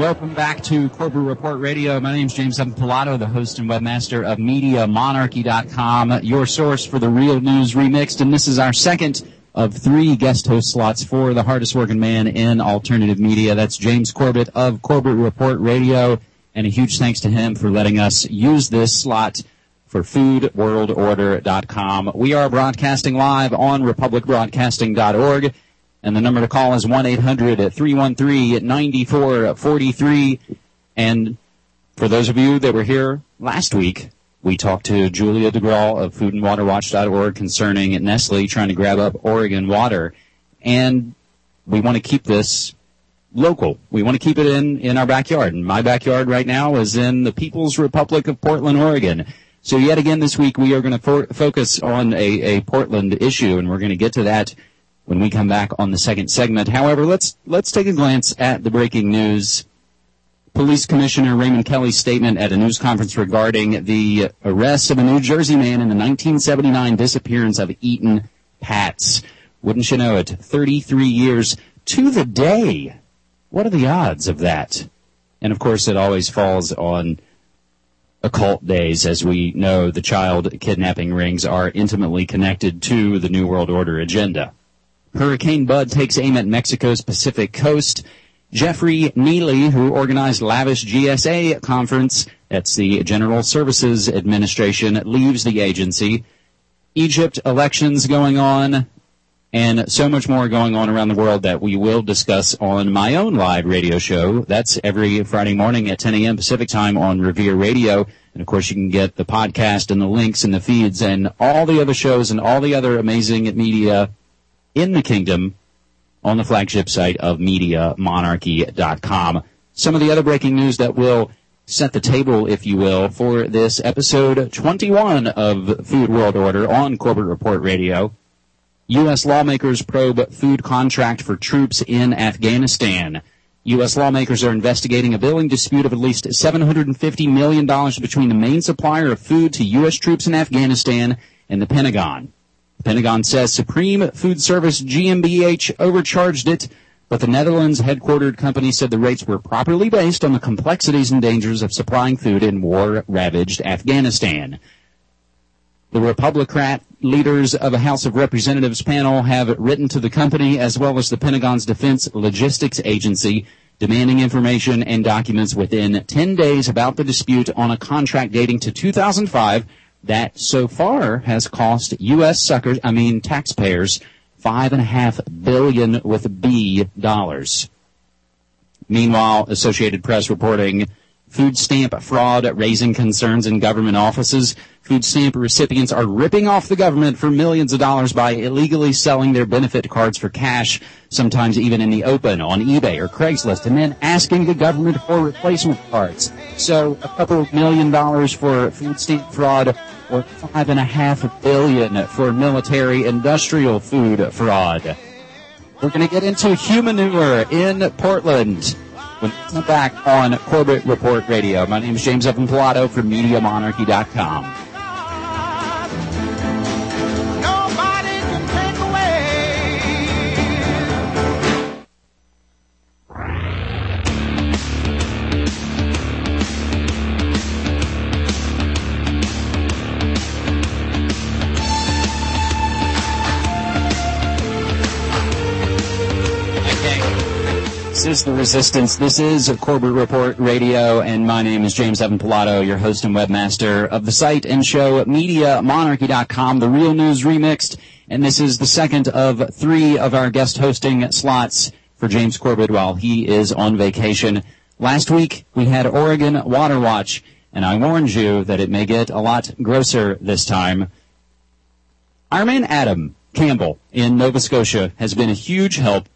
welcome back to Corbett Report Radio. My name is James Evan Pilato, the host and webmaster of MediaMonarchy.com, your source for the real news remixed, and this is our second of three guest host slots for the hardest working man in alternative media. That's James Corbett of Corbett Report Radio, and a huge thanks to him for letting us use this slot for foodworldorder.com. We are broadcasting live on republicbroadcasting.org. And the number to call is 1-800-313-9443. And for those of you that were here last week, we talked to Julia DeGraw of foodandwaterwatch.org concerning Nestle trying to grab up Oregon water. And we want to keep this local. We want to keep it in, in our backyard. And my backyard right now is in the People's Republic of Portland, Oregon. So yet again this week we are going to fo- focus on a, a Portland issue and we're going to get to that when we come back on the second segment. However, let's let's take a glance at the breaking news. Police Commissioner Raymond Kelly's statement at a news conference regarding the arrest of a New Jersey man in the 1979 disappearance of Etan Patz. Wouldn't you know it? 33 years to the day. What are the odds of that? And of course, it always falls on occult days. As we know, the child kidnapping rings are intimately connected to the New World Order agenda. Hurricane Bud takes aim at Mexico's Pacific coast. Jeffrey Neely, who organized lavish GSA conference, that's the General Services Administration, leaves the agency. Egypt elections going on, and so much more going on around the world that we will discuss on my own live radio show. That's every Friday morning at 10 a.m. Pacific time on Revere Radio. And of course, you can get the podcast and the links and the feeds and all the other shows and all the other amazing media in the kingdom on the flagship site of MediaMonarchy.com. Some of the other breaking news that will set the table, if you will, for this episode 21 of Food World Order on Corbett Report Radio. U.S. lawmakers probe food contract for troops in Afghanistan. U.S. lawmakers are investigating a billing dispute of at least $750 million between the main supplier of food to U.S. troops in Afghanistan and the Pentagon. Pentagon says Supreme Food Service GmbH overcharged it, but the Netherlands headquartered company said the rates were properly based on the complexities and dangers of supplying food in war-ravaged Afghanistan. The Republican leaders of a House of Representatives panel have written to the company as well as the Pentagon's Defense Logistics Agency demanding information and documents within 10 days about the dispute on a contract dating to 2005 that so far has cost U.S. suckers, I mean taxpayers, five and a half billion with B dollars. Meanwhile, Associated Press reporting food stamp fraud raising concerns in government offices. Food stamp recipients are ripping off the government for millions of dollars by illegally selling their benefit cards for cash, sometimes even in the open on eBay or Craigslist, and then asking the government for replacement cards. So a couple million dollars for food stamp fraud or five and a half billion for military industrial food fraud. We're going to get into humanure in Portland when we come back on Corbett Report Radio. My name is James Evan Pilato from MediaMonarchy.com. This is The Resistance. This is Corbett Report Radio, and my name is James Evan Pilato, your host and webmaster of the site and show MediaMonarchy.com, the real news remixed. And this is the second of three of our guest hosting slots for James Corbett while he is on vacation. Last week, we had Oregon Water Watch, and I warned you that it may get a lot grosser this time. Our man Adam Campbell in Nova Scotia has been a huge help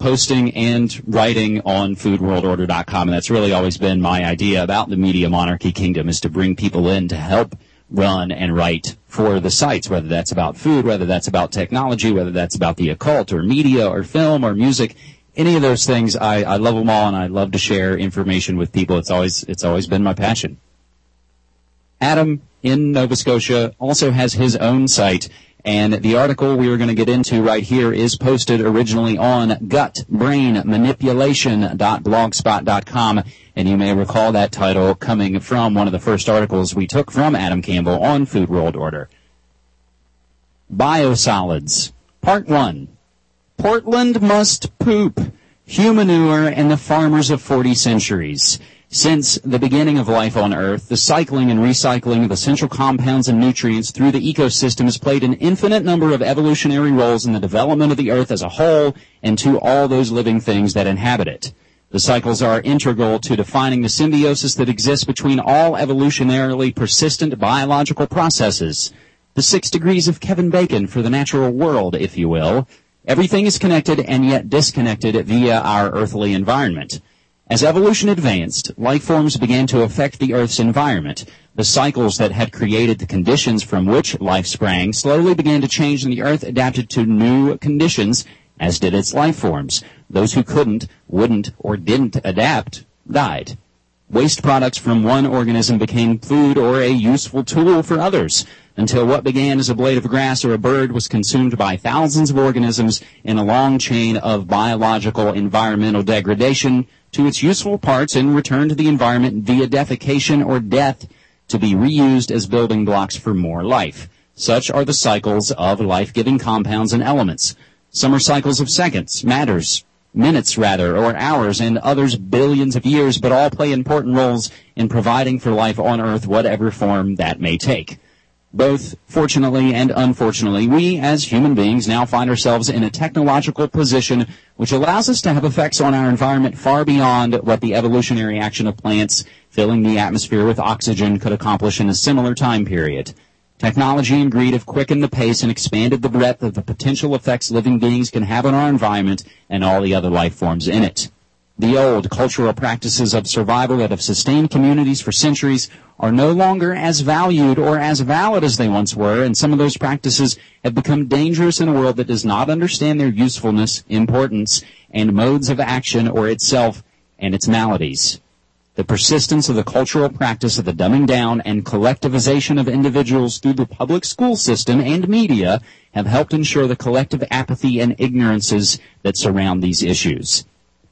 posting and writing on foodworldorder.com. And that's really always been my idea about the media monarchy kingdom is to bring people in to help run and write for the sites, whether that's about food, whether that's about technology, whether that's about the occult or media or film or music. Any of those things, I, I love them all and I love to share information with people. It's always, it's always been my passion. Adam in Nova Scotia also has his own site and the article we are going to get into right here is posted originally on gutbrainmanipulation.blogspot.com. And you may recall that title coming from one of the first articles we took from Adam Campbell on Food World Order. Biosolids. Part 1. Portland must poop. Humanure and the farmers of 40 centuries. Since the beginning of life on Earth, the cycling and recycling of essential compounds and nutrients through the ecosystem has played an infinite number of evolutionary roles in the development of the Earth as a whole and to all those living things that inhabit it. The cycles are integral to defining the symbiosis that exists between all evolutionarily persistent biological processes. The six degrees of Kevin Bacon for the natural world, if you will. Everything is connected and yet disconnected via our earthly environment. As evolution advanced, life forms began to affect the Earth's environment. The cycles that had created the conditions from which life sprang slowly began to change and the Earth adapted to new conditions, as did its life forms. Those who couldn't, wouldn't, or didn't adapt died. Waste products from one organism became food or a useful tool for others until what began as a blade of grass or a bird was consumed by thousands of organisms in a long chain of biological environmental degradation to its useful parts and returned to the environment via defecation or death to be reused as building blocks for more life. Such are the cycles of life-giving compounds and elements. Some are cycles of seconds, matters, minutes rather, or hours, and others billions of years, but all play important roles in providing for life on Earth, whatever form that may take. Both fortunately and unfortunately, we as human beings now find ourselves in a technological position which allows us to have effects on our environment far beyond what the evolutionary action of plants filling the atmosphere with oxygen could accomplish in a similar time period. Technology and greed have quickened the pace and expanded the breadth of the potential effects living beings can have on our environment and all the other life forms in it. The old cultural practices of survival that have sustained communities for centuries are no longer as valued or as valid as they once were, and some of those practices have become dangerous in a world that does not understand their usefulness, importance, and modes of action or itself and its maladies. The persistence of the cultural practice of the dumbing down and collectivization of individuals through the public school system and media have helped ensure the collective apathy and ignorances that surround these issues.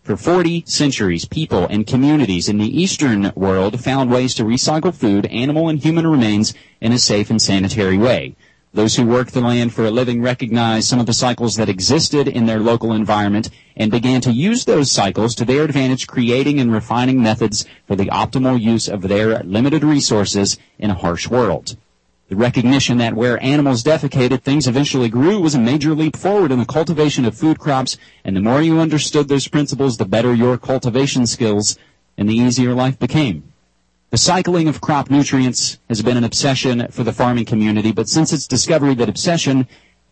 For 40 centuries, people and communities in the Eastern world found ways to recycle food, animal and human remains in a safe and sanitary way. Those who worked the land for a living recognized some of the cycles that existed in their local environment and began to use those cycles to their advantage, creating and refining methods for the optimal use of their limited resources in a harsh world. The recognition that where animals defecated, things eventually grew was a major leap forward in the cultivation of food crops, and the more you understood those principles, the better your cultivation skills and the easier life became. The cycling of crop nutrients has been an obsession for the farming community, but since its discovery that obsession,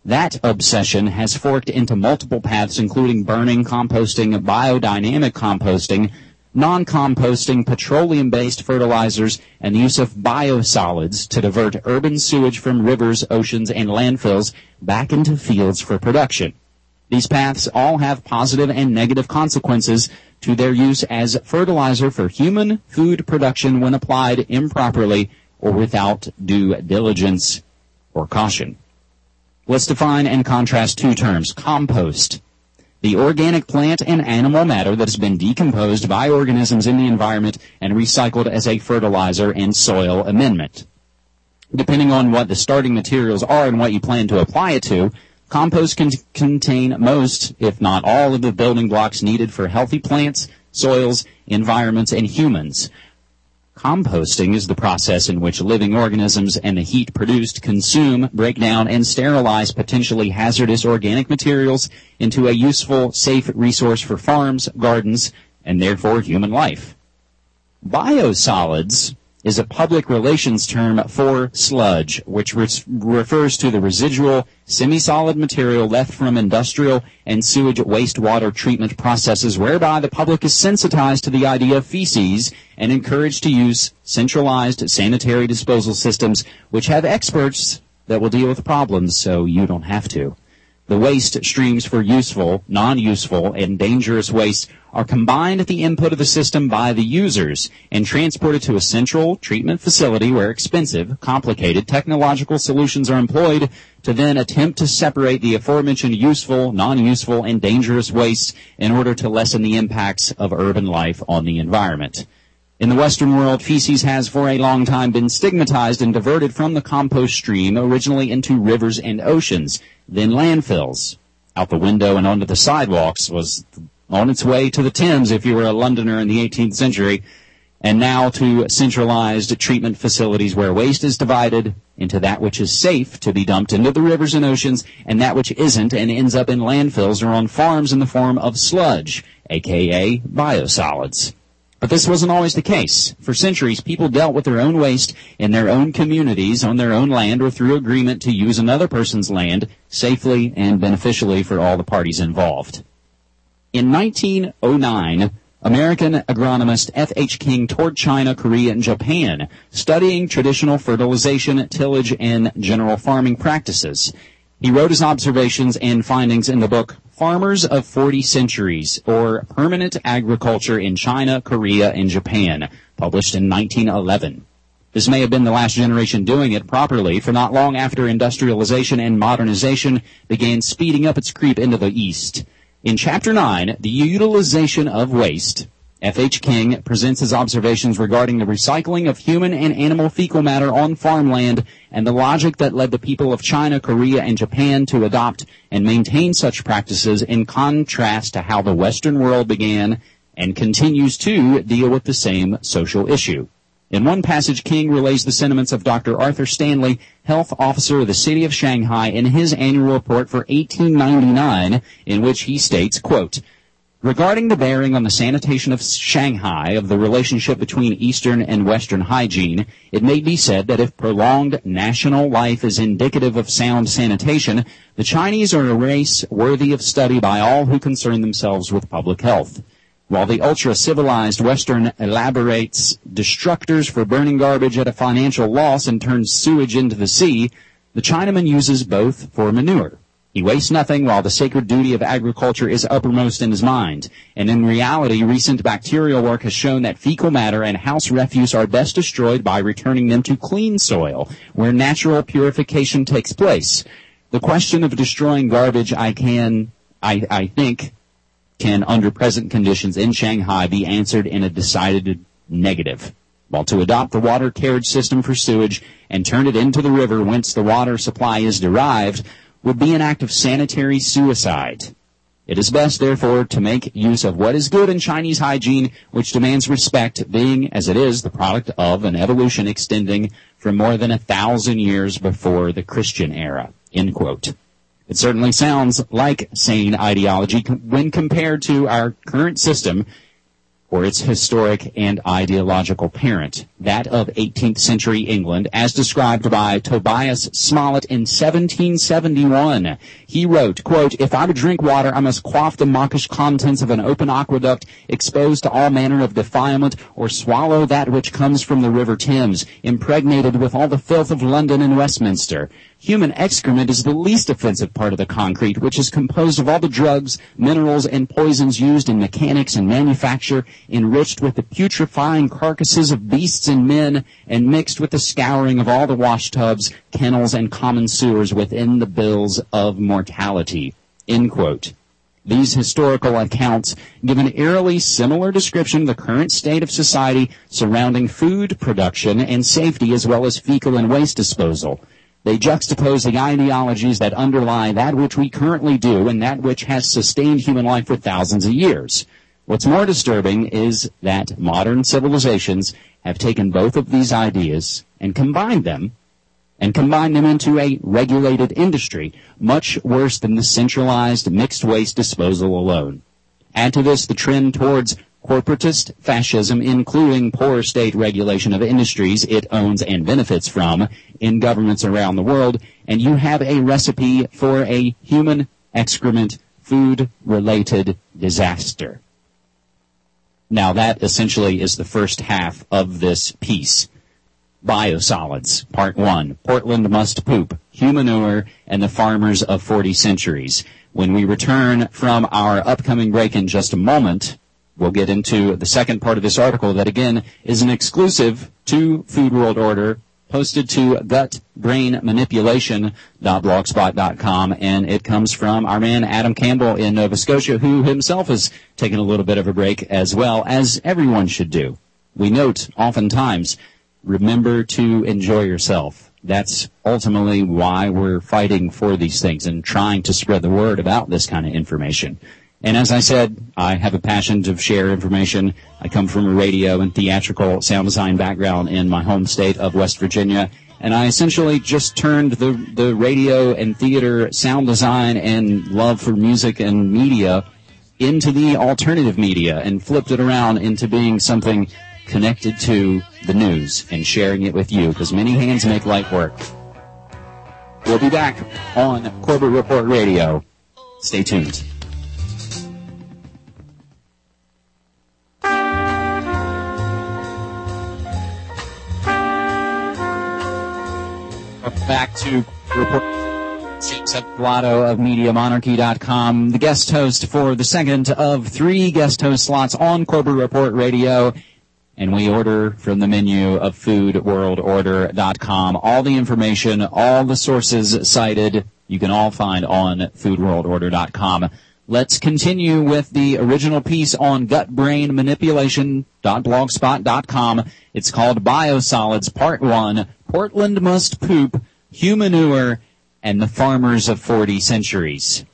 that obsession has forked into multiple paths, including burning, composting, biodynamic composting, non-composting petroleum-based fertilizers and the use of biosolids to divert urban sewage from rivers, oceans, and landfills back into fields for production. These paths all have positive and negative consequences to their use as fertilizer for human food production when applied improperly or without due diligence or caution. Let's define and contrast two terms. Compost the organic plant and animal matter that has been decomposed by organisms in the environment and recycled as a fertilizer and soil amendment. Depending on what the starting materials are and what you plan to apply it to, Compost can contain most, if not all, of the building blocks needed for healthy plants, soils, environments, and humans. Composting is the process in which living organisms and the heat produced consume, break down, and sterilize potentially hazardous organic materials into a useful, safe resource for farms, gardens, and therefore human life. Biosolids is a public relations term for sludge, which re- refers to the residual semi-solid material left from industrial and sewage wastewater treatment processes whereby the public is sensitized to the idea of feces and encouraged to use centralized sanitary disposal systems which have experts that will deal with problems so you don't have to. The waste streams for useful, non-useful, and dangerous waste are combined at the input of the system by the users and transported to a central treatment facility where expensive, complicated technological solutions are employed to then attempt to separate the aforementioned useful, non-useful, and dangerous waste in order to lessen the impacts of urban life on the environment. In the Western world, feces has for a long time been stigmatized and diverted from the compost stream, originally into rivers and oceans, then landfills. Out the window and onto the sidewalks was on its way to the Thames if you were a Londoner in the 18th century, and now to centralized treatment facilities where waste is divided into that which is safe to be dumped into the rivers and oceans and that which isn't and ends up in landfills or on farms in the form of sludge, aka biosolids. But this wasn't always the case. For centuries, people dealt with their own waste in their own communities, on their own land, or through agreement to use another person's land safely and beneficially for all the parties involved. In 1909, American agronomist F.H. King toured China, Korea, and Japan, studying traditional fertilization, tillage, and general farming practices. He wrote his observations and findings in the book Farmers of 40 Centuries, or Permanent Agriculture in China, Korea, and Japan, published in 1911. This may have been the last generation doing it properly, for not long after industrialization and modernization began speeding up its creep into the East. In Chapter 9, The Utilization of Waste, F.H. King presents his observations regarding the recycling of human and animal fecal matter on farmland and the logic that led the people of China, Korea, and Japan to adopt and maintain such practices in contrast to how the Western world began and continues to deal with the same social issue. In one passage, King relays the sentiments of Dr. Arthur Stanley, health officer of the city of Shanghai, in his annual report for 1899, in which he states, quote, Regarding the bearing on the sanitation of Shanghai of the relationship between Eastern and Western hygiene, it may be said that if prolonged national life is indicative of sound sanitation, the Chinese are a race worthy of study by all who concern themselves with public health. While the ultra-civilized Western elaborates destructors for burning garbage at a financial loss and turns sewage into the sea, the Chinaman uses both for manure. He wastes nothing while the sacred duty of agriculture is uppermost in his mind. And in reality, recent bacterial work has shown that fecal matter and house refuse are best destroyed by returning them to clean soil, where natural purification takes place. The question of destroying garbage, I can, I, I think, can, under present conditions in Shanghai, be answered in a decided negative. While to adopt the water carriage system for sewage and turn it into the river whence the water supply is derived would be an act of sanitary suicide. It is best, therefore, to make use of what is good in Chinese hygiene, which demands respect, being, as it is, the product of an evolution extending from more than a thousand years before the Christian era. End quote. It certainly sounds like sane ideology when compared to our current system or its historic and ideological parent, that of 18th century England, as described by Tobias Smollett in 1771. He wrote, quote, If I would drink water, I must quaff the mawkish contents of an open aqueduct exposed to all manner of defilement, or swallow that which comes from the river Thames, impregnated with all the filth of London and Westminster. Human excrement is the least offensive part of the concrete, which is composed of all the drugs, minerals, and poisons used in mechanics and manufacture, enriched with the putrefying carcasses of beasts and men, and mixed with the scouring of all the washtubs, kennels, and common sewers within the bills of mortality. These historical accounts give an eerily similar description of the current state of society surrounding food production and safety as well as fecal and waste disposal. They juxtapose the ideologies that underlie that which we currently do and that which has sustained human life for thousands of years. What's more disturbing is that modern civilizations have taken both of these ideas and combined them and combined them into a regulated industry, much worse than the centralized mixed waste disposal alone. Add to this the trend towards corporatist fascism, including poor state regulation of industries it owns and benefits from in governments around the world, and you have a recipe for a human excrement food related disaster. Now that essentially is the first half of this piece. Biosolids, part one. Portland must poop, humanure, and the farmers of 40 centuries. When we return from our upcoming break in just a moment, we'll get into the second part of this article that again is an exclusive to Food World Order posted to gutbrainmanipulation.blogspot.com and it comes from our man Adam Campbell in Nova Scotia who himself has taken a little bit of a break as well as everyone should do. We note oftentimes remember to enjoy yourself. That's ultimately why we're fighting for these things and trying to spread the word about this kind of information. And as I said, I have a passion to share information. I come from a radio and theatrical sound design background in my home state of West Virginia. And I essentially just turned the, the radio and theater sound design and love for music and media into the alternative media and flipped it around into being something connected to the news and sharing it with you because many hands make light work. We'll be back on Corbett Report Radio. Stay tuned. Back to report. James Pilato of MediaMonarchy.com, the guest host for the second of three guest host slots on Corbett Report Radio and we order from the menu of foodworldorder.com. All the information, all the sources cited, you can all find on foodworldorder.com. Let's continue with the original piece on gut brain manipulation.blogspot.com. It's called Biosolids Part 1, Portland Must Poop, Humanure, and the Farmers of 40 Centuries.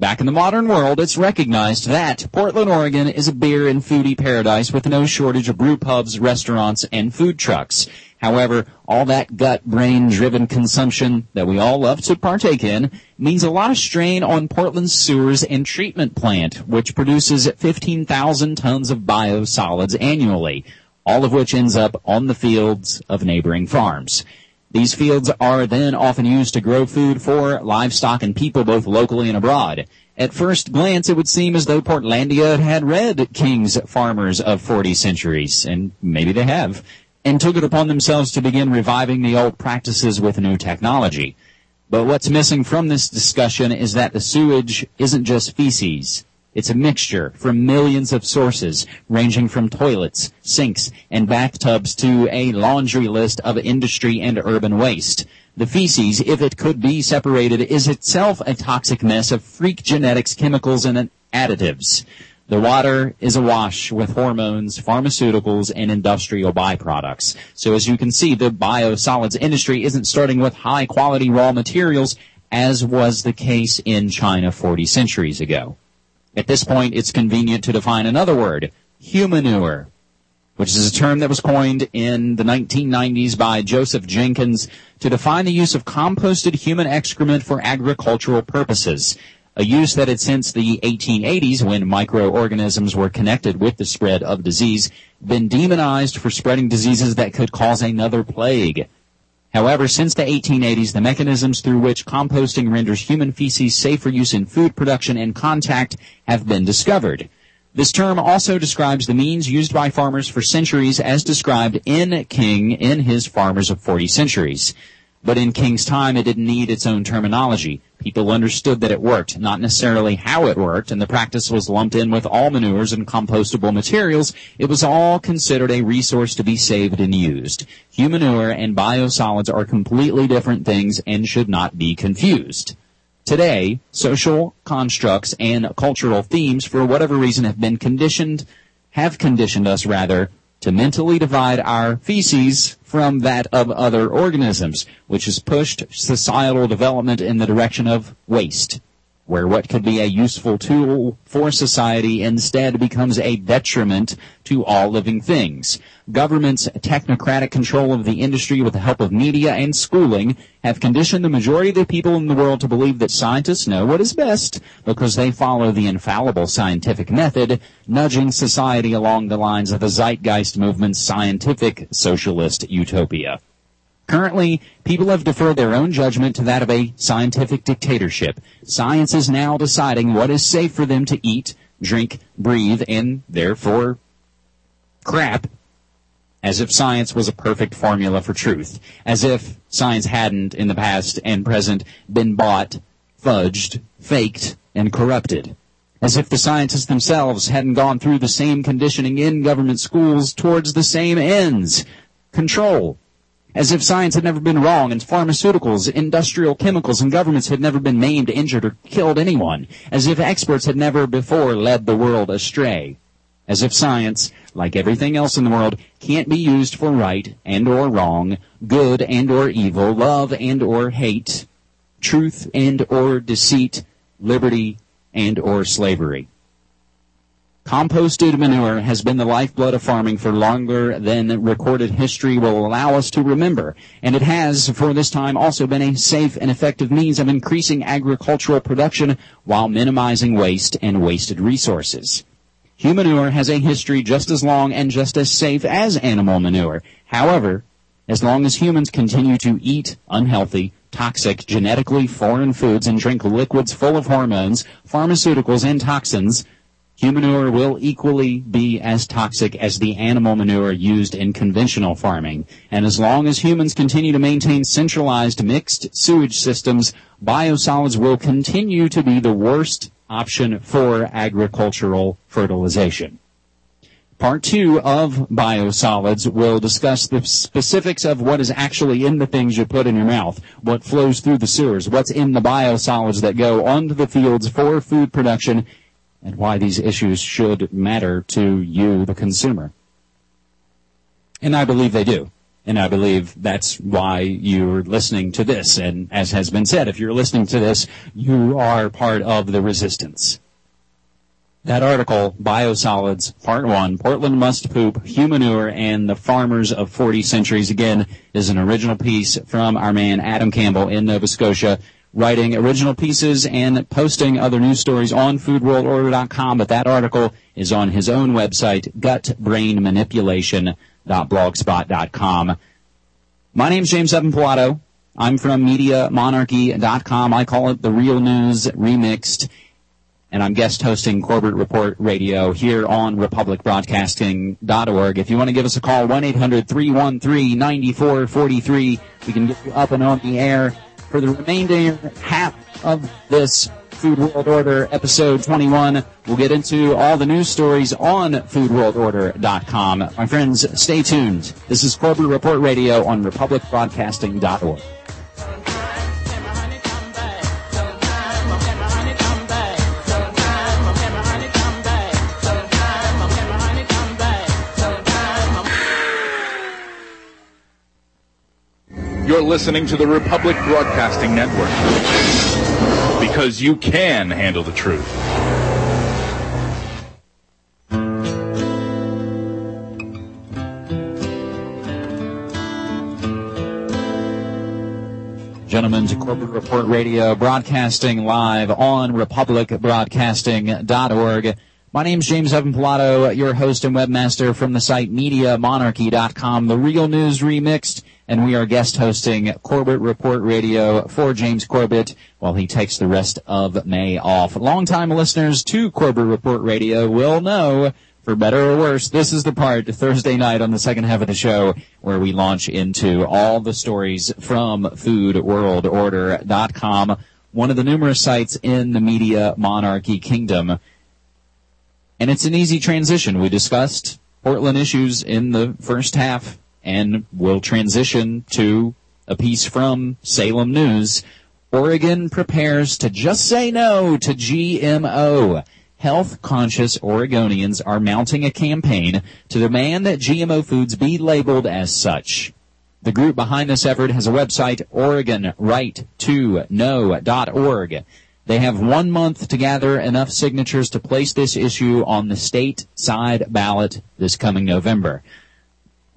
Back in the modern world, it's recognized that Portland, Oregon is a beer and foodie paradise with no shortage of brew pubs, restaurants, and food trucks. However, all that gut brain driven consumption that we all love to partake in means a lot of strain on Portland's sewers and treatment plant, which produces 15,000 tons of biosolids annually, all of which ends up on the fields of neighboring farms. These fields are then often used to grow food for livestock and people both locally and abroad. At first glance, it would seem as though Portlandia had read King's Farmers of 40 Centuries, and maybe they have, and took it upon themselves to begin reviving the old practices with new technology. But what's missing from this discussion is that the sewage isn't just feces. It's a mixture from millions of sources, ranging from toilets, sinks, and bathtubs to a laundry list of industry and urban waste. The feces, if it could be separated, is itself a toxic mess of freak genetics, chemicals, and additives. The water is awash with hormones, pharmaceuticals, and industrial byproducts. So as you can see, the biosolids industry isn't starting with high quality raw materials as was the case in China 40 centuries ago. At this point, it's convenient to define another word, humanure, which is a term that was coined in the 1990s by Joseph Jenkins to define the use of composted human excrement for agricultural purposes. A use that had since the 1880s, when microorganisms were connected with the spread of disease, been demonized for spreading diseases that could cause another plague. However, since the 1880s, the mechanisms through which composting renders human feces safe for use in food production and contact have been discovered. This term also describes the means used by farmers for centuries as described in King in his Farmers of 40 Centuries. But in King's time, it didn't need its own terminology. People understood that it worked, not necessarily how it worked, and the practice was lumped in with all manures and compostable materials. It was all considered a resource to be saved and used. Humanure and biosolids are completely different things and should not be confused. Today, social constructs and cultural themes, for whatever reason, have been conditioned, have conditioned us rather, to mentally divide our feces from that of other organisms, which has pushed societal development in the direction of waste, where what could be a useful tool for society instead becomes a detriment to all living things. Government's technocratic control of the industry with the help of media and schooling have conditioned the majority of the people in the world to believe that scientists know what is best because they follow the infallible scientific method, nudging society along the lines of the zeitgeist movement's scientific socialist utopia. Currently, people have deferred their own judgment to that of a scientific dictatorship. Science is now deciding what is safe for them to eat, drink, breathe, and therefore crap as if science was a perfect formula for truth, as if science hadn't in the past and present been bought, fudged, faked, and corrupted, as if the scientists themselves hadn't gone through the same conditioning in government schools towards the same ends. Control. As if science had never been wrong and pharmaceuticals, industrial chemicals, and governments had never been maimed, injured, or killed anyone. As if experts had never before led the world astray as if science, like everything else in the world, can't be used for right and or wrong, good and or evil, love and or hate, truth and or deceit, liberty and or slavery. Composted manure has been the lifeblood of farming for longer than recorded history will allow us to remember, and it has, for this time, also been a safe and effective means of increasing agricultural production while minimizing waste and wasted resources. Humanure has a history just as long and just as safe as animal manure. However, as long as humans continue to eat unhealthy, toxic, genetically foreign foods and drink liquids full of hormones, pharmaceuticals, and toxins, manure will equally be as toxic as the animal manure used in conventional farming. And as long as humans continue to maintain centralized mixed sewage systems, biosolids will continue to be the worst option for agricultural fertilization. Part two of biosolids will discuss the specifics of what is actually in the things you put in your mouth, what flows through the sewers, what's in the biosolids that go onto the fields for food production, and why these issues should matter to you, the consumer. And I believe they do. And I believe that's why you're listening to this. And as has been said, if you're listening to this, you are part of the resistance. That article, Biosolids, Part 1, Portland Must Poop, Humanure, and the Farmers of 40 Centuries, again, is an original piece from our man Adam Campbell in Nova Scotia, writing original pieces and posting other news stories on foodworldorder.com, but that article is on his own website, gutbrainmanipulation.blogspot.com. My name's James Evan Pilato. I'm from MediaMonarchy.com. I call it the real news remixed and I'm guest hosting Corbett Report Radio here on republicbroadcasting.org. If you want to give us a call, 1-800-313-9443. We can get you up and on the air for the remainder half of this Food World Order episode 21. We'll get into all the news stories on foodworldorder.com. My friends, stay tuned. This is Corbett Report Radio on republicbroadcasting.org. listening to the Republic Broadcasting Network because you can handle the truth. Gentlemen, to Corbett Report Radio, broadcasting live on republicbroadcasting.org. My name's James Evan Pilato, your host and webmaster from the site MediaMonarchy.com, the real news remixed, and we are guest hosting Corbett Report Radio for James Corbett while he takes the rest of May off. Longtime listeners to Corbett Report Radio will know for better or worse, this is the part Thursday night on the second half of the show where we launch into all the stories from foodworldorder.com, one of the numerous sites in the media monarchy kingdom. And it's an easy transition. We discussed Portland issues in the first half and we'll transition to a piece from Salem News. Oregon prepares to just say no to GMO. health conscious Oregonians are mounting a campaign to demand that GMO foods be labeled as such. The group behind this effort has a website, OregonRight2Know.org. They have one month to gather enough signatures to place this issue on the state side ballot this coming November.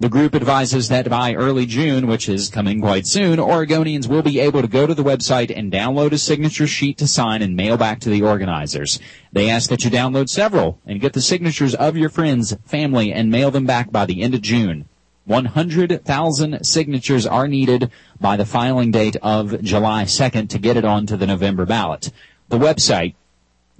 The group advises that by early June, which is coming quite soon, Oregonians will be able to go to the website and download a signature sheet to sign and mail back to the organizers. They ask that you download several and get the signatures of your friends, family, and mail them back by the end of June. 100,000 signatures are needed by the filing date of July 2nd to get it onto the November ballot. The website,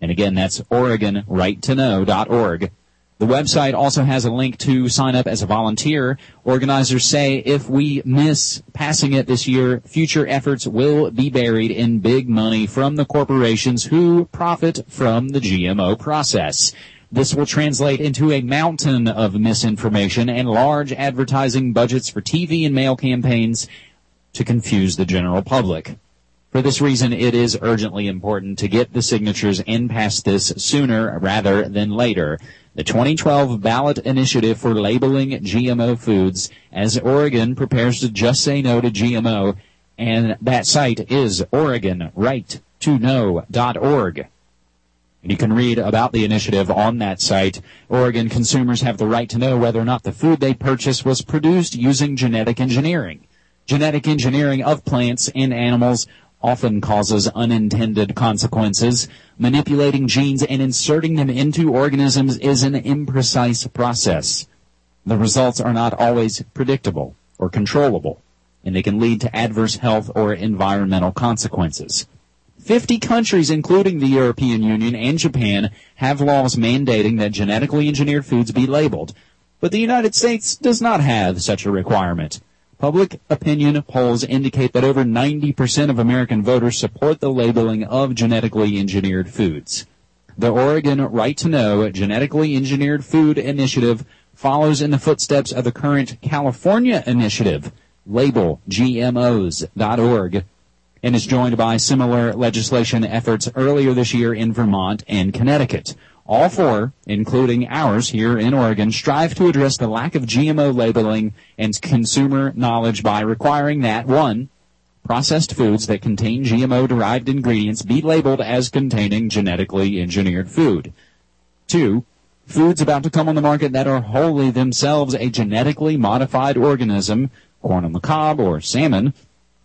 and again that's OregonRightToKnow.org, the website also has a link to sign up as a volunteer. Organizers say if we miss passing it this year, future efforts will be buried in big money from the corporations who profit from the GMO process. This will translate into a mountain of misinformation and large advertising budgets for TV and mail campaigns to confuse the general public. For this reason, it is urgently important to get the signatures and pass this sooner rather than later. The 2012 ballot initiative for labeling GMO foods as Oregon prepares to just say no to GMO, and that site is OregonRight2Know.org. And you can read about the initiative on that site. Oregon consumers have the right to know whether or not the food they purchase was produced using genetic engineering. Genetic engineering of plants and animals often causes unintended consequences. Manipulating genes and inserting them into organisms is an imprecise process. The results are not always predictable or controllable, and they can lead to adverse health or environmental consequences. 50 countries, including the European Union and Japan, have laws mandating that genetically engineered foods be labeled, but the United States does not have such a requirement. Public opinion polls indicate that over 90% of American voters support the labeling of genetically engineered foods. The Oregon Right to Know Genetically Engineered Food Initiative follows in the footsteps of the current California initiative, labelgmos.org, and is joined by similar legislation efforts earlier this year in Vermont and Connecticut. All four, including ours here in Oregon, strive to address the lack of GMO labeling and consumer knowledge by requiring that, one, processed foods that contain GMO derived ingredients be labeled as containing genetically engineered food. Two, foods about to come on the market that are wholly themselves a genetically modified organism, corn on the cob or salmon,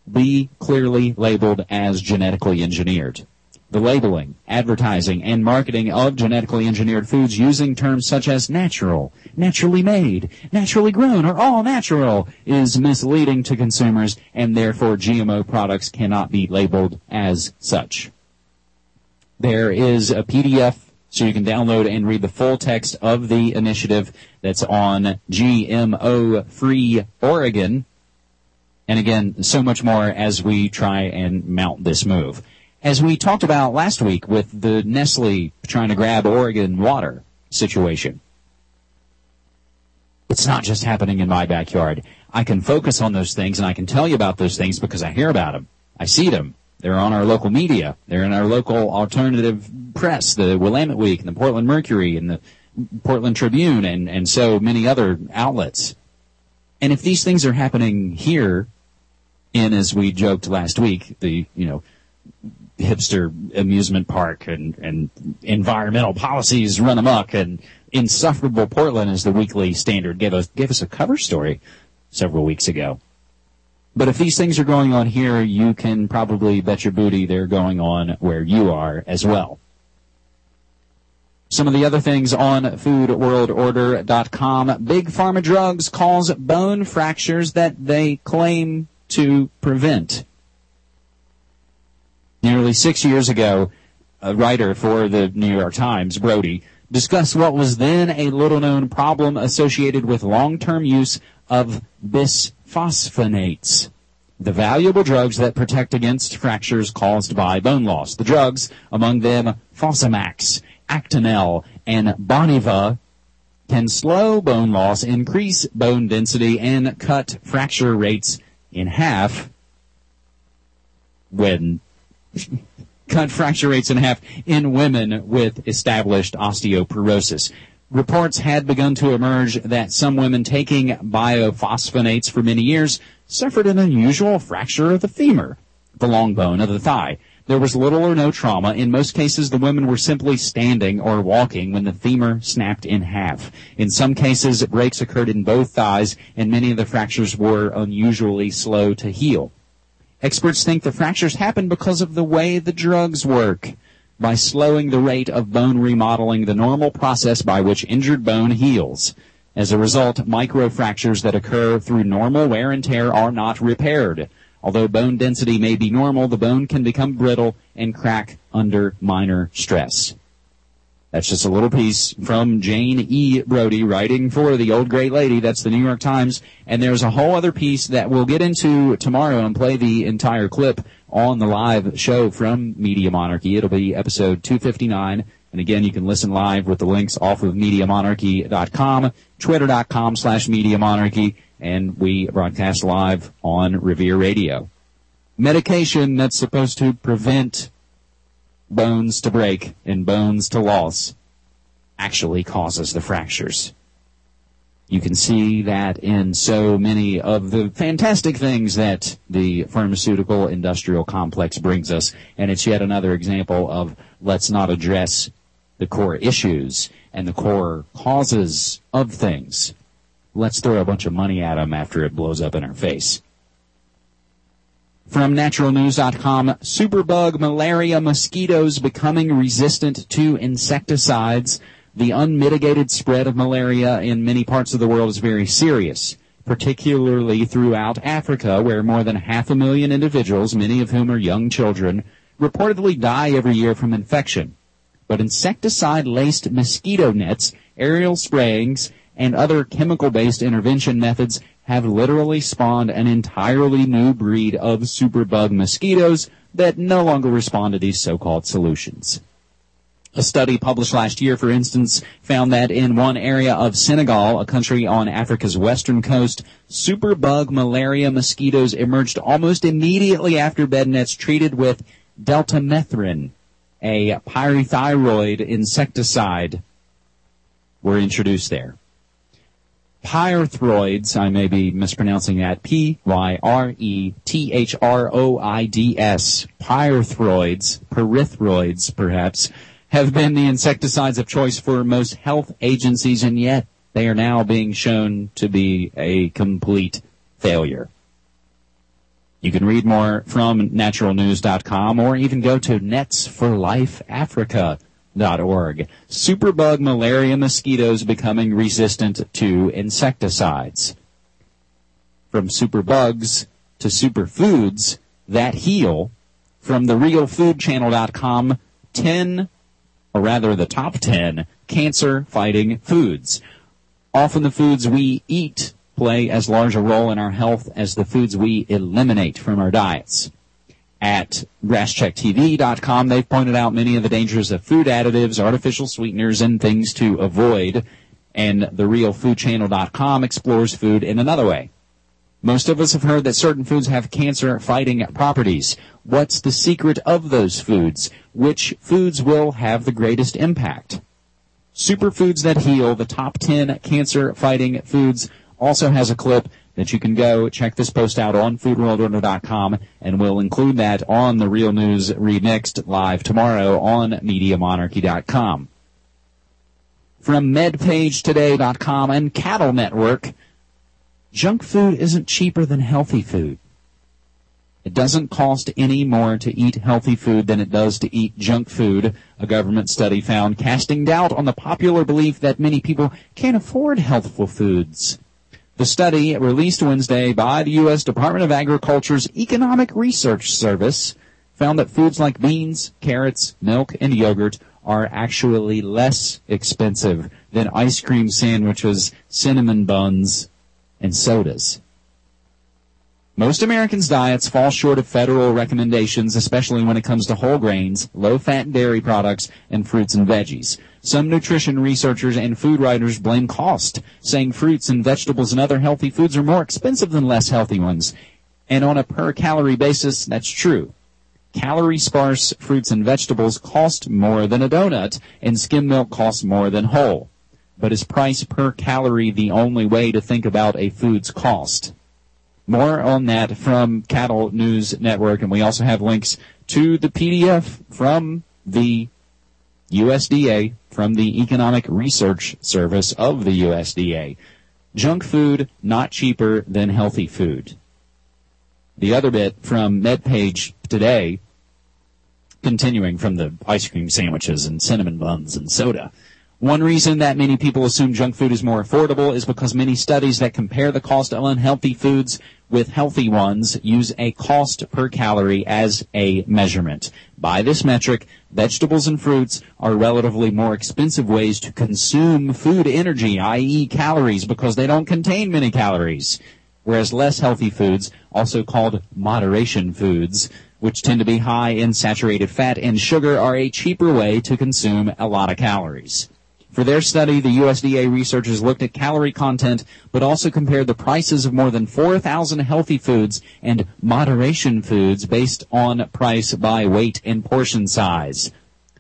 be clearly labeled as genetically engineered. The labeling, advertising, and marketing of genetically engineered foods using terms such as natural, naturally made, naturally grown, or all natural is misleading to consumers and therefore GMO products cannot be labeled as such. There is a PDF so you can download and read the full text of the initiative that's on GMO Free Oregon. And again, so much more as we try and mount this move. As we talked about last week with the Nestle trying to grab Oregon water situation. It's not just happening in my backyard. I can focus on those things and I can tell you about those things because I hear about them. I see them. They're on our local media. They're in our local alternative press, the Willamette Week and the Portland Mercury and the Portland Tribune and, and so many other outlets. And if these things are happening here in, as we joked last week, the, you know, hipster amusement park and, and environmental policies run amok and insufferable Portland as the weekly standard gave us, gave us a cover story several weeks ago. But if these things are going on here, you can probably bet your booty they're going on where you are as well. Some of the other things on foodworldorder.com. Big Pharma Drugs calls bone fractures that they claim to prevent. Nearly six years ago, a writer for the New York Times, Brody, discussed what was then a little known problem associated with long-term use of bisphosphonates, the valuable drugs that protect against fractures caused by bone loss. The drugs, among them Fosamax, Actonel, and Boniva, can slow bone loss, increase bone density, and cut fracture rates in half when cut fracture rates in half in women with established osteoporosis. Reports had begun to emerge that some women taking biophosphonates for many years suffered an unusual fracture of the femur, the long bone of the thigh. There was little or no trauma. In most cases, the women were simply standing or walking when the femur snapped in half. In some cases, breaks occurred in both thighs, and many of the fractures were unusually slow to heal. Experts think the fractures happen because of the way the drugs work. By slowing the rate of bone remodeling, the normal process by which injured bone heals. As a result, microfractures that occur through normal wear and tear are not repaired. Although bone density may be normal, the bone can become brittle and crack under minor stress. That's just a little piece from Jane E. Brody writing for the old great lady. That's the New York Times. And there's a whole other piece that we'll get into tomorrow and play the entire clip on the live show from Media Monarchy. It'll be episode 259. And again, you can listen live with the links off of MediaMonarchy.com, Twitter.com slash Media Monarchy, and we broadcast live on Revere Radio. Medication that's supposed to prevent bones to break and bones to loss actually causes the fractures. You can see that in so many of the fantastic things that the pharmaceutical industrial complex brings us, and it's yet another example of let's not address the core issues and the core causes of things. Let's throw a bunch of money at them after it blows up in our face. From naturalnews.com, superbug malaria mosquitoes becoming resistant to insecticides. The unmitigated spread of malaria in many parts of the world is very serious, particularly throughout Africa, where more than half a million individuals, many of whom are young children, reportedly die every year from infection. But insecticide-laced mosquito nets, aerial sprayings, and other chemical-based intervention methods have literally spawned an entirely new breed of superbug mosquitoes that no longer respond to these so-called solutions. A study published last year, for instance, found that in one area of Senegal, a country on Africa's western coast, superbug malaria mosquitoes emerged almost immediately after bed nets treated with deltamethrin, a pyrethroid insecticide, were introduced there. Pyrethroids, I may be mispronouncing that, P-Y-R-E-T-H-R-O-I-D-S, pyrethroids, pyrethroids perhaps, have been the insecticides of choice for most health agencies and yet they are now being shown to be a complete failure. You can read more from naturalnews.com or even go to netsforlifeafrica.org. Superbug malaria mosquitoes becoming resistant to insecticides. From superbugs to superfoods that heal. From the realfoodchannel.com, 10, or rather the top 10 cancer fighting foods. Often the foods we eat play as large a role in our health as the foods we eliminate from our diets. At BrassCheckTV.com, they've pointed out many of the dangers of food additives, artificial sweeteners, and things to avoid. And TheRealFoodChannel.com explores food in another way. Most of us have heard that certain foods have cancer fighting properties. What's the secret of those foods? Which foods will have the greatest impact? Superfoods that heal, the top 10 cancer fighting foods also has a clip that you can go check this post out on foodworldorder.com and we'll include that on the Real News Remixed live tomorrow on MediaMonarchy.com. From MedPageToday.com and Cattle Network, junk food isn't cheaper than healthy food. It doesn't cost any more to eat healthy food than it does to eat junk food, a government study found, casting doubt on the popular belief that many people can't afford healthful foods. The study, released Wednesday by the U.S. Department of Agriculture's Economic Research Service, found that foods like beans, carrots, milk, and yogurt are actually less expensive than ice cream sandwiches, cinnamon buns, and sodas. Most Americans' diets fall short of federal recommendations, especially when it comes to whole grains, low-fat dairy products, and fruits and veggies. Some nutrition researchers and food writers blame cost, saying fruits and vegetables and other healthy foods are more expensive than less healthy ones. And on a per calorie basis, that's true. calorie sparse fruits and vegetables cost more than a donut, and skim milk costs more than whole. But is price per calorie the only way to think about a food's cost? More on that from Cattle News Network, and we also have links to the PDF from the USDA, from the Economic Research Service of the USDA. Junk food not cheaper than healthy food. The other bit from MedPage today, continuing from the ice cream sandwiches and cinnamon buns and soda. One reason that many people assume junk food is more affordable is because many studies that compare the cost of unhealthy foods with healthy ones use a cost per calorie as a measurement. By this metric, vegetables and fruits are relatively more expensive ways to consume food energy, i.e. calories, because they don't contain many calories. Whereas less healthy foods, also called moderation foods, which tend to be high in saturated fat and sugar, are a cheaper way to consume a lot of calories. For their study, the USDA researchers looked at calorie content, but also compared the prices of more than 4,000 healthy foods and moderation foods based on price by weight and portion size.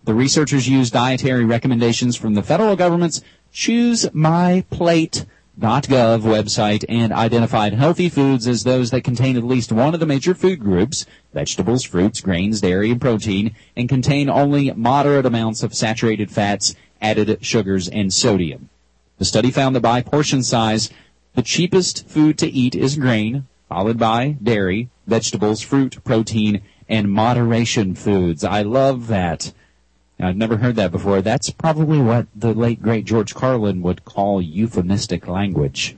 The researchers used dietary recommendations from the federal government's ChooseMyPlate.gov website and identified healthy foods as those that contain at least one of the major food groups, vegetables, fruits, grains, dairy, and protein, and contain only moderate amounts of saturated fats added sugars, and sodium. The study found that by portion size, the cheapest food to eat is grain, followed by dairy, vegetables, fruit, protein, and moderation foods. I love that. I've never heard that before. That's probably what the late great George Carlin would call euphemistic language.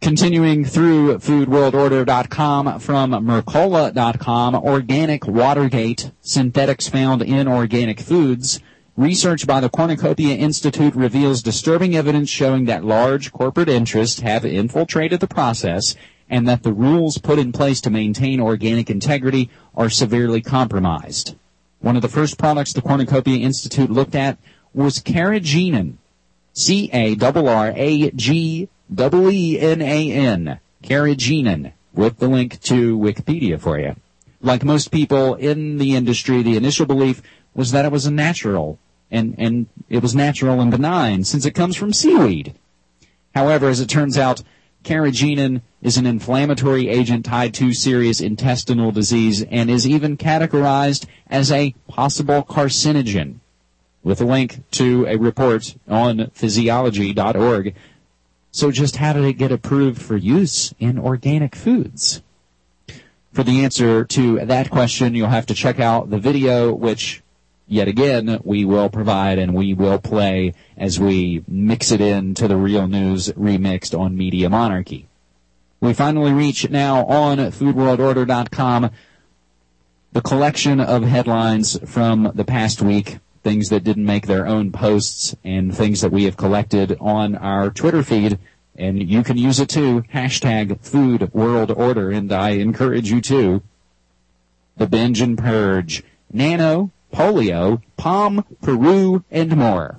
Continuing through foodworldorder.com from Mercola.com, organic Watergate, synthetics found in organic foods, Research by the Cornucopia Institute reveals disturbing evidence showing that large corporate interests have infiltrated the process and that the rules put in place to maintain organic integrity are severely compromised. One of the first products the Cornucopia Institute looked at was carrageenan. C-A-R-R-A-G-E-E-N-A-N. Carrageenan. With the link to Wikipedia for you. Like most people in the industry, the initial belief was that it was a natural and, and it was natural and benign since it comes from seaweed. However, as it turns out, carrageenan is an inflammatory agent tied to serious intestinal disease and is even categorized as a possible carcinogen. With a link to a report on physiology.org. So just how did it get approved for use in organic foods? For the answer to that question, you'll have to check out the video, which yet again, we will provide and we will play as we mix it into the real news remixed on Media Monarchy. We finally reach now on foodworldorder.com the collection of headlines from the past week, things that didn't make their own posts and things that we have collected on our Twitter feed. And you can use it too. Hashtag food world order. And I encourage you to. The binge and purge. Nano polio, POM, Peru, and more.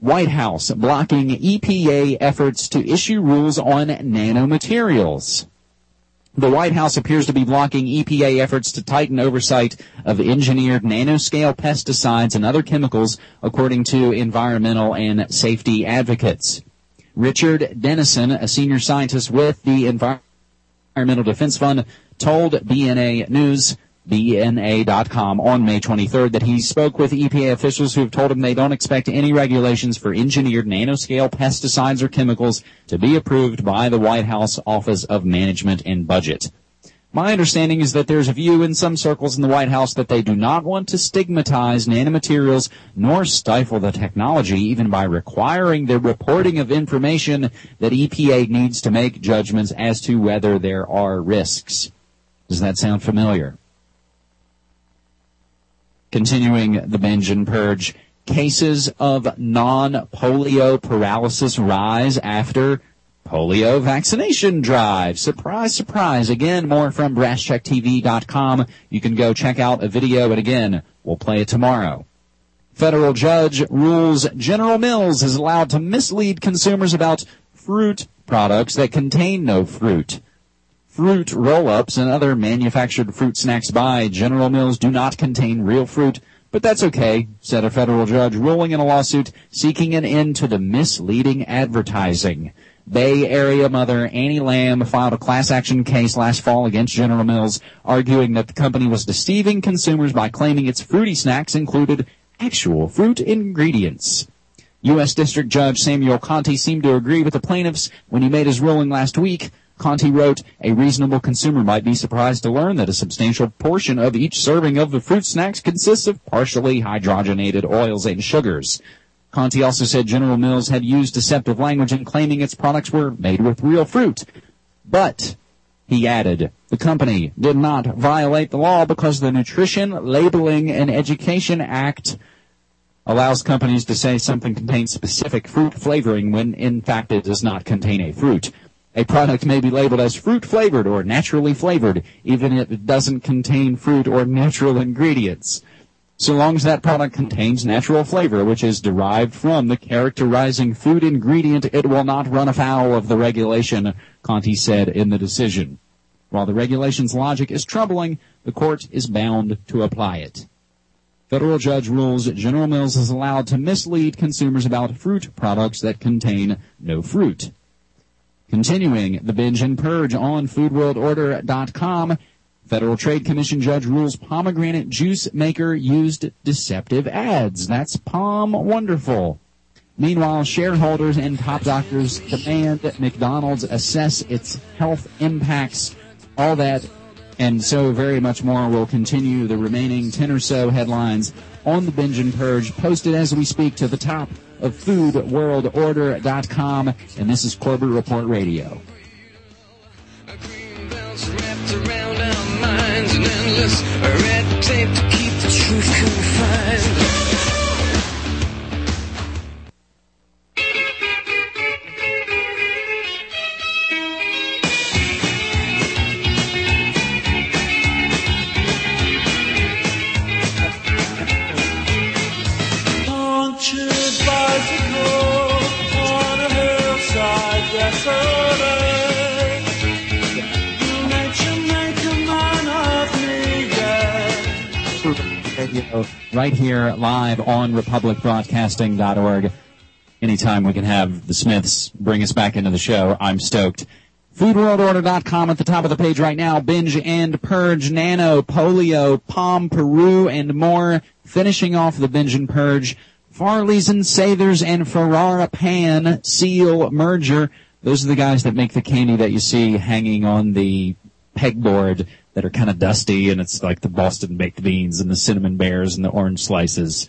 White House blocking EPA efforts to issue rules on nanomaterials. The White House appears to be blocking EPA efforts to tighten oversight of engineered nanoscale pesticides and other chemicals, according to environmental and safety advocates. Richard Denison, a senior scientist with the Environmental Defense Fund, told BNA News BNA.com on May 23rd that he spoke with EPA officials who have told him they don't expect any regulations for engineered nanoscale pesticides or chemicals to be approved by the White House Office of Management and Budget. My understanding is that there's a view in some circles in the White House that they do not want to stigmatize nanomaterials nor stifle the technology even by requiring the reporting of information that EPA needs to make judgments as to whether there are risks. Does that sound familiar? Continuing the binge and purge, cases of non-polio paralysis rise after polio vaccination drive. Surprise, surprise. Again, more from BrassCheckTV.com. You can go check out a video, and again, we'll play it tomorrow. Federal judge rules General Mills is allowed to mislead consumers about fruit products that contain no fruit. Fruit roll-ups and other manufactured fruit snacks by General Mills do not contain real fruit, but that's okay, said a federal judge ruling in a lawsuit seeking an end to the misleading advertising. Bay Area mother Annie Lamb filed a class action case last fall against General Mills, arguing that the company was deceiving consumers by claiming its fruity snacks included actual fruit ingredients. U.S. District Judge Samuel Conti seemed to agree with the plaintiffs when he made his ruling last week. Conti wrote, a reasonable consumer might be surprised to learn that a substantial portion of each serving of the fruit snacks consists of partially hydrogenated oils and sugars. Conti also said General Mills had used deceptive language in claiming its products were made with real fruit. But, he added, the company did not violate the law because the Nutrition Labeling and Education Act allows companies to say something contains specific fruit flavoring when in fact it does not contain a fruit. A product may be labeled as fruit flavored or naturally flavored, even if it doesn't contain fruit or natural ingredients. So long as that product contains natural flavor, which is derived from the characterizing food ingredient, it will not run afoul of the regulation, Conti said in the decision. While the regulation's logic is troubling, the court is bound to apply it. Federal judge rules General Mills is allowed to mislead consumers about fruit products that contain no fruit. Continuing the binge and purge on foodworldorder.com, Federal Trade Commission judge rules pomegranate juice maker used deceptive ads. That's POM Wonderful. Meanwhile, shareholders and top doctors demand that McDonald's assess its health impacts. All that and so very much more will continue the remaining 10 or so headlines on the Binge and Purge, posted as we speak to the top of foodworldorder.com. And this is Corbett Report Radio. Minds, endless red tape to keep the truth confined. Radio right here live on republicbroadcasting.org. Anytime we can have the Smiths bring us back into the show, I'm stoked. Foodworldorder.com at the top of the page right now. Binge and Purge, Nano, Polio, POM, Peru, and more. Finishing off the Binge and Purge. Farley's and Sathers and Ferrara Pan Seal merger. Those are the guys that make the candy that you see hanging on the pegboard that are kind of dusty and it's like the Boston baked beans and the cinnamon bears and the orange slices.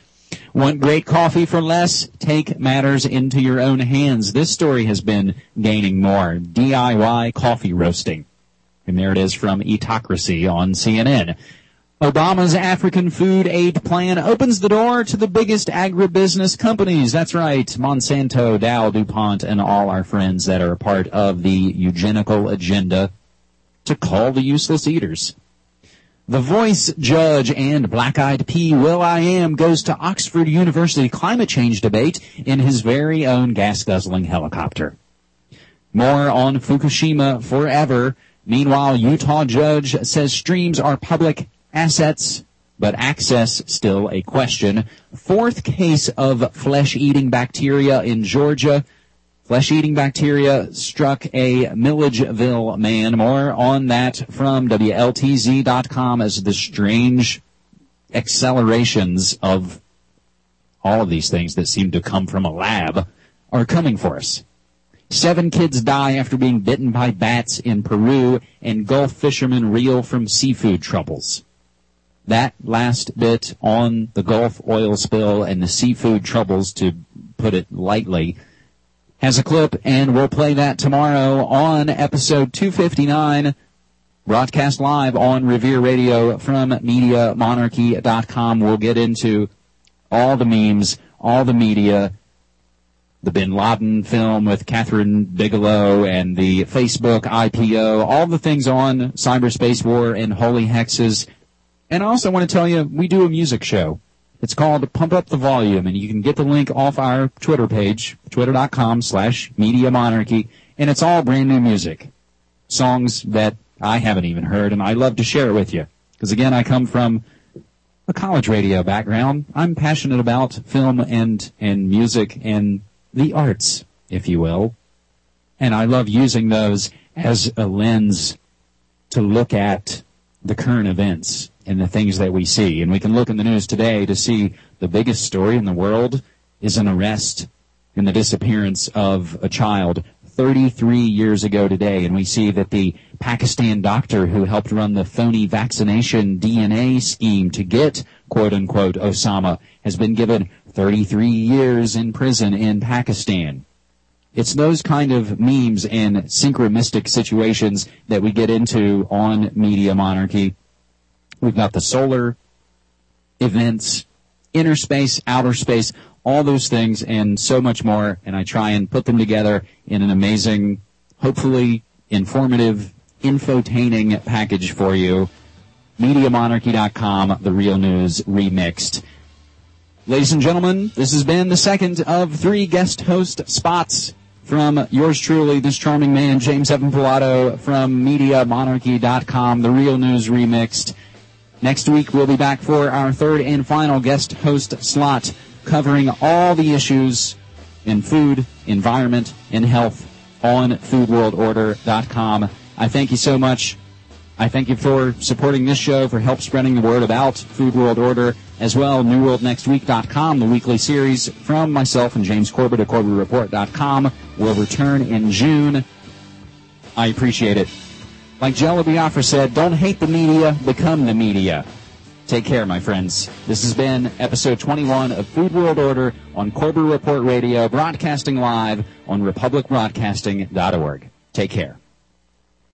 Want great coffee for less? Take matters into your own hands. This story has been gaining more. DIY coffee roasting. And there it is from Eatocracy on CNN. Obama's African food aid plan opens the door to the biggest agribusiness companies. That's right. Monsanto, Dow, DuPont, and all our friends that are a part of the eugenical agenda to call the useless eaters. The voice judge and black-eyed Pea. Will I Am goes to Oxford University climate change debate in his very own gas-guzzling helicopter. More on Fukushima forever. Meanwhile, Utah judge says streams are public assets, but access still a question. Fourth case of flesh-eating bacteria in Georgia. Flesh-eating bacteria struck a Milledgeville man. More on that from WLTZ.com as the strange accelerations of all of these things that seem to come from a lab are coming for us. Seven kids die after being bitten by bats in Peru, and Gulf fishermen reel from seafood troubles. That last bit on the Gulf oil spill and the seafood troubles, to put it lightly, has a clip, and we'll play that tomorrow on episode 259, broadcast live on Revere Radio from MediaMonarchy.com. We'll get into all the memes, all the media, the Bin Laden film with Kathryn Bigelow and the Facebook IPO, all the things on cyberspace war and holy hexes. And I also want to tell you, we do a music show. It's called Pump Up the Volume, and you can get the link off our Twitter page, twitter.com slash Media Monarchy, and it's all brand new music. Songs that I haven't even heard, and I love to share it with you. Because again, I come from a college radio background. I'm passionate about film and, and music and the arts, if you will. And I love using those as a lens to look at the current events and the things that we see. And we can look in the news today to see the biggest story in the world is an arrest and the disappearance of a child 33 years ago today. And we see that the Pakistan doctor who helped run the phony vaccination DNA scheme to get quote unquote Osama has been given 33 years in prison in Pakistan. It's those kind of memes and synchromistic situations that we get into on Media Monarchy. We've got the solar events, inner space, outer space, all those things and so much more. And I try and put them together in an amazing, hopefully informative, infotaining package for you. MediaMonarchy.com, the real news remixed. Ladies and gentlemen, this has been the second of three guest host spots from yours truly, this charming man, James Evan Pilato from MediaMonarchy.com, the real news remixed. Next week, we'll be back for our third and final guest host slot covering all the issues in food, environment, and health on foodworldorder.com. I thank you so much. I thank you for supporting this show, for help spreading the word about Food World Order, as well, NewWorldNextWeek.com, the weekly series from myself and James Corbett at CorbettReport.com will return in June. I appreciate it. Like Jello Biafra said, don't hate the media, become the media. Take care, my friends. This has been episode 21 of Food World Order on Corbett Report Radio, broadcasting live on republicbroadcasting.org. Take care.